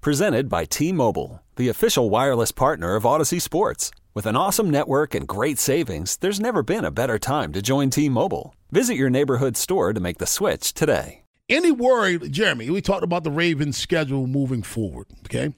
Presented by T Mobile, the official wireless partner of Audacy Sports. With an awesome network and great savings, there's never been a better time to join T Mobile. Visit your neighborhood store to make the switch today. Any worry, Jeremy? We talked about the Ravens' schedule moving forward, okay?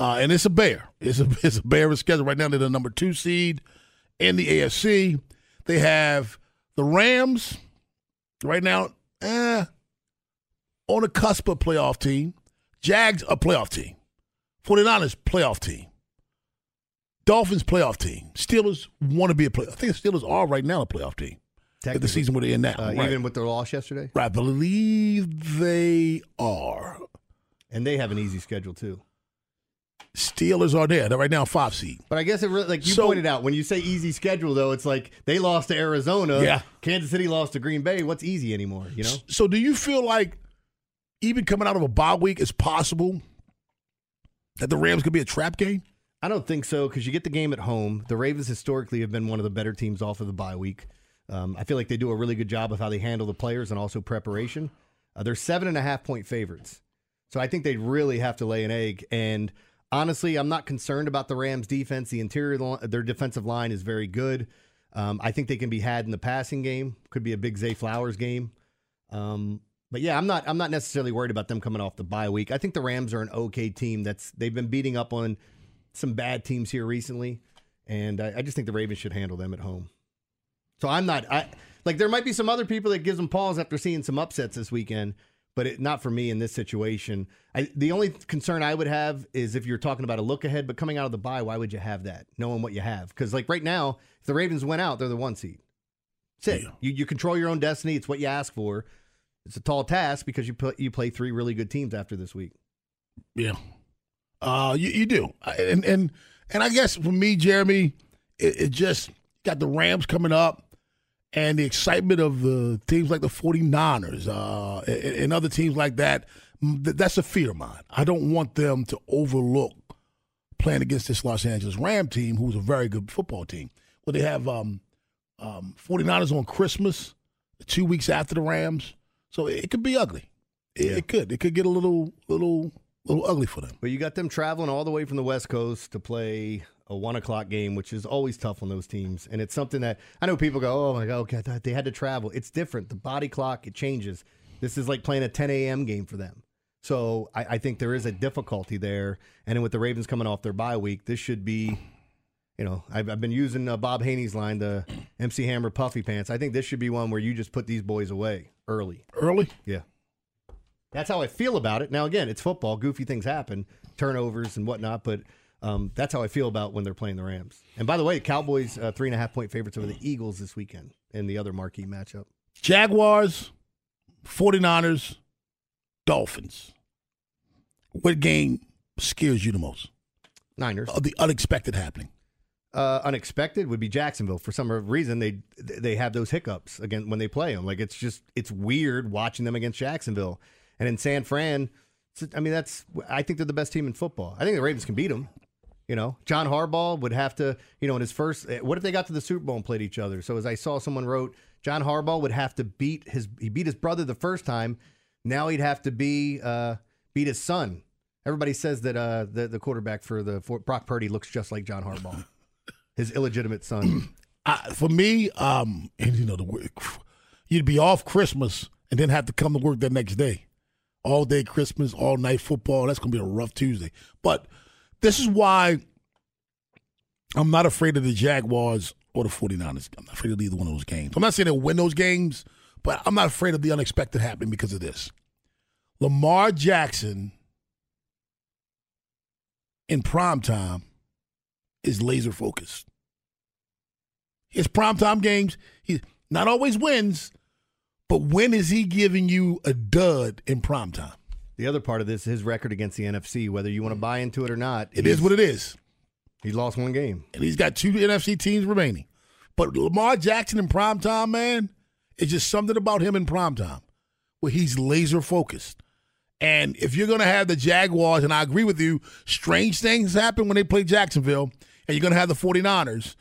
Uh, and it's a bear. It's a, it's a bear schedule. Right now, they're the number two seed in the AFC. They have the Rams right now, eh, on the cusp of playoff team. Jags, a playoff team. 49ers, playoff team. Dolphins, playoff team. Steelers want to be a playoff. I think the Steelers are right now a playoff team. If the season would end now. Uh, right. Even with their loss yesterday? Right, I believe they are. And they have an easy schedule, too. Steelers are there. They're right now five seed. But I guess it really, like you So- pointed out, when you say easy schedule, though, it's like they lost to Arizona. Yeah. Kansas City lost to Green Bay. What's easy anymore, you know? So do you feel like even coming out of a bye week, it's possible that the Rams could be a trap game? I don't think so because you get the game at home. The Ravens historically have been one of the better teams off of the bye week. Um, I feel like they do a really good job of how they handle the players and also preparation. Uh, they're seven and a half point favorites. So I think they'd really have to lay an egg. And honestly, I'm not concerned about the Rams defense. The interior, their defensive line is very good. Um, I think they can be had in the passing game. Could be a big Zay Flowers game. Um, but yeah, I'm not. I'm not necessarily worried about them coming off the bye week. I think the Rams are an okay team. That's they've been beating up on some bad teams here recently, and I, I just think the Ravens should handle them at home. So I'm not. I like there might be some other people that gives them pause after seeing some upsets this weekend, but it, not for me in this situation. I, the only concern I would have is if you're talking about a look ahead, but coming out of the bye, why would you have that, knowing what you have? Because like right now, if the Ravens went out, they're the one seed. That's it. You you control your own destiny. It's what you ask for. It's a tall task because you play, you play three really good teams after this week. Yeah, uh, you, you do, and and and I guess for me, Jeremy, it, it just got the Rams coming up, and the excitement of the teams like the 49ers uh, and, and other teams like that. That's a fear of mine. I don't want them to overlook playing against this Los Angeles Ram team, who's a very good football team. Well, they have um, um, 49ers on Christmas, two weeks after the Rams, so it, could be ugly. It, it could. It could get a little, little, little ugly for them. But you got them traveling all the way from the West Coast to play a one o'clock game, which is always tough on those teams. And it's something that I know people go, "Oh my god, okay, they had to travel." It's different. The body clock it changes. This is like playing a 10 a.m. game for them. So I, I think there is a difficulty there. And then with the Ravens coming off their bye week, this should be. You know, I've, I've been using uh, Bob Haynie's line, the MC Hammer puffy pants. I think this should be one where you just put these boys away early. Early? Yeah. That's how I feel about it. Now, again, it's football. Goofy things happen, turnovers and whatnot, but um, that's how I feel about when they're playing the Rams. And by the way, Cowboys uh, three and a half point favorites over the Eagles this weekend in the other marquee matchup. Jaguars, 49ers, Dolphins. What game scares you the most? Niners. Of the unexpected happening. Uh, unexpected would be Jacksonville. For some reason, they they have those hiccups again when they play them. Like it's just it's weird watching them against Jacksonville. And in San Fran, I mean that's I think they're the best team in football. I think the Ravens can beat them. You know, John Harbaugh would have to, you know, in his first. eh, What if they got to the Super Bowl and played each other? So as I saw, someone wrote, John Harbaugh would have to beat his. He beat his brother the first time. Now he'd have to be uh, beat his son. Everybody says that uh, the the quarterback for the for Brock Purdy looks just like John Harbaugh, his illegitimate son. I, for me, um, and you know, the you'd be off Christmas and then have to come to work the next day. All day Christmas, all night football. That's going to be a rough Tuesday. But this is why I'm not afraid of the Jaguars or the 49ers. I'm not afraid of either one of those games. I'm not saying they'll win those games, but I'm not afraid of the unexpected happening because of this. Lamar Jackson in prime time is laser focused. His primetime games, he not always wins, but when is he giving you a dud in primetime? The other part of this, is his record against the NFC, whether you want to buy into it or not, It is what it is. He lost one game. And he's got two NFC teams remaining. But Lamar Jackson in prime time, man, it's just something about him in prime time where he's laser focused. And if you're going to have the Jaguars, and I agree with you, strange things happen when they play Jacksonville, and you're going to have the 49ers,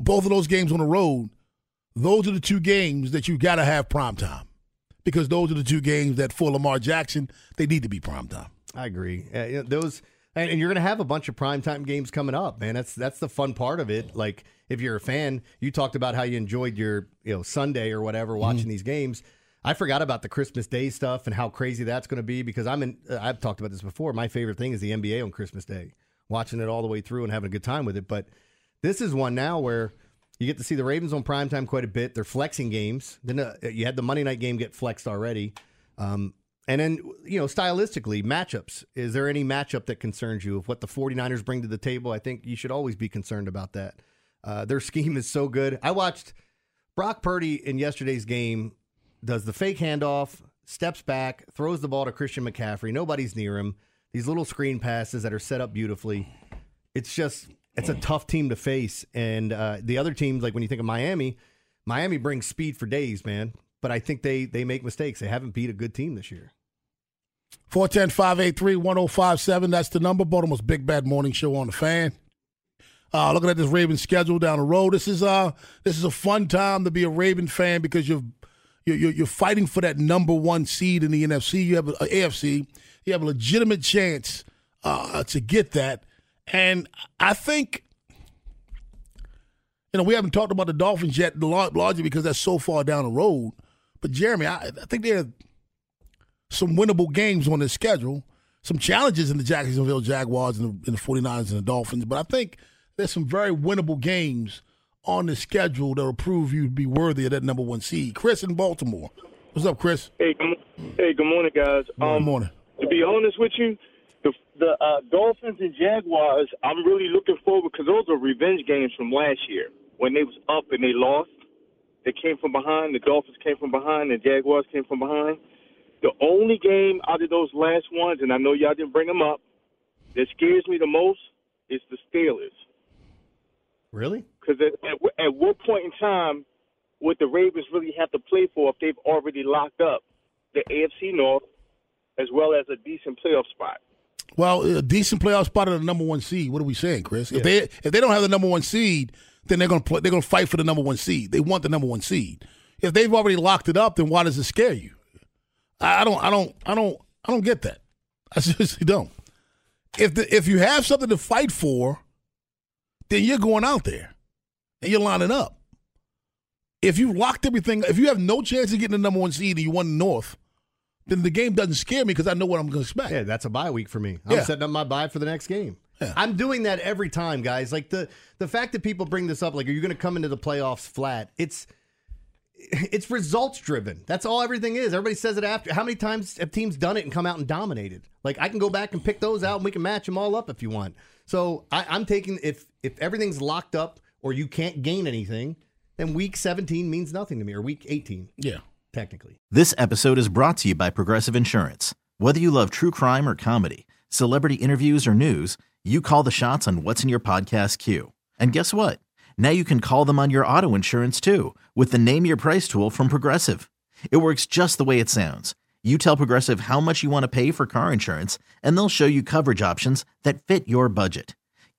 both of those games on the road, those are the two games that you got to have prime time because those are the two games that for Lamar Jackson, they need to be prime time. I agree. Uh, you know, those and, and you're going to have a bunch of primetime games coming up, man. That's that's the fun part of it. Like if you're a fan, you talked about how you enjoyed your you know Sunday or whatever watching mm-hmm. these games. I forgot about the Christmas Day stuff and how crazy that's going to be because I'm in. I've talked about this before. My favorite thing is the NBA on Christmas Day, watching it all the way through and having a good time with it. But this is one now where you get to see the Ravens on primetime quite a bit. They're flexing games. Then uh, you had the Monday night game get flexed already. Um, and then, you know, stylistically, matchups. Is there any matchup that concerns you of what the 49ers bring to the table? I think you should always be concerned about that. Uh, their scheme is so good. I watched Brock Purdy in yesterday's game does the fake handoff, steps back, throws the ball to Christian McCaffrey. Nobody's near him. These little screen passes that are set up beautifully. It's just, it's a tough team to face. And uh, the other teams, like when you think of Miami, Miami brings speed for days, man but I think they they make mistakes. They haven't beat a good team this year. 410 583 1057. That's the number. Baltimore's Big Bad Morning Show on the fan. Uh, looking at this Ravens schedule down the road, this is uh this is a fun time to be a Raven fan because you're you're, you're fighting for that number one seed in the NFC. You have a, a AFC. You have a legitimate chance uh, to get that, and I think you know we haven't talked about the Dolphins yet, largely because that's so far down the road. But Jeremy, I, I think there are some winnable games on this schedule, some challenges in the Jacksonville Jaguars and the, and the 49ers and the Dolphins. But I think there's some very winnable games on the schedule that will prove you to be worthy of that number one seed. Chris in Baltimore. What's up, Chris? Hey, good, hey, good morning, guys. Good um, morning. To be honest with you, the, the uh, Dolphins and Jaguars, I'm really looking forward because those are revenge games from last year when they was up and they lost. They came from behind. The Dolphins came from behind. The Jaguars came from behind. The only game out of those last ones, and I know y'all didn't bring them up, that scares me the most is the Steelers. Really? Because at, at, at what point in time would the Ravens really have to play for if they've already locked up the AFC North as well as a decent playoff spot? Well, a decent playoff spot at the number one seed. What are we saying, Chris? Yeah. If they if they don't have the number one seed, then they're going to they're going to fight for the number one seed. They want the number one seed. If they've already locked it up, then why does it scare you? I, don't I don't I don't I don't get that. I seriously don't. If the if you have something to fight for, then you're going out there and you're lining up. If you've locked everything, if you have no chance of getting the number one seed and you won North, then the game doesn't scare me because I know what I'm going to expect. Yeah, that's a bye week for me. I'm yeah. setting up my bye for the next game. Yeah. I'm doing that every time, guys. Like the the fact that people bring this up, like, are you going to come into the playoffs flat? It's it's results driven. That's all everything is. Everybody says it after. How many times have teams done it and come out and dominated? Like I can go back and pick those out, and we can match them all up if you want. So I, I'm taking if if everything's locked up or you can't gain anything, then week 17 means nothing to me, or week 18. Yeah, technically. This episode is brought to you by Progressive Insurance. Whether you love true crime or comedy, celebrity interviews or news you call the shots on what's in your podcast queue. And guess what? Now you can call them on your auto insurance too with the Name Your Price tool from Progressive. It works just the way it sounds. You tell Progressive how much you want to pay for car insurance, and they'll show you coverage options that fit your budget.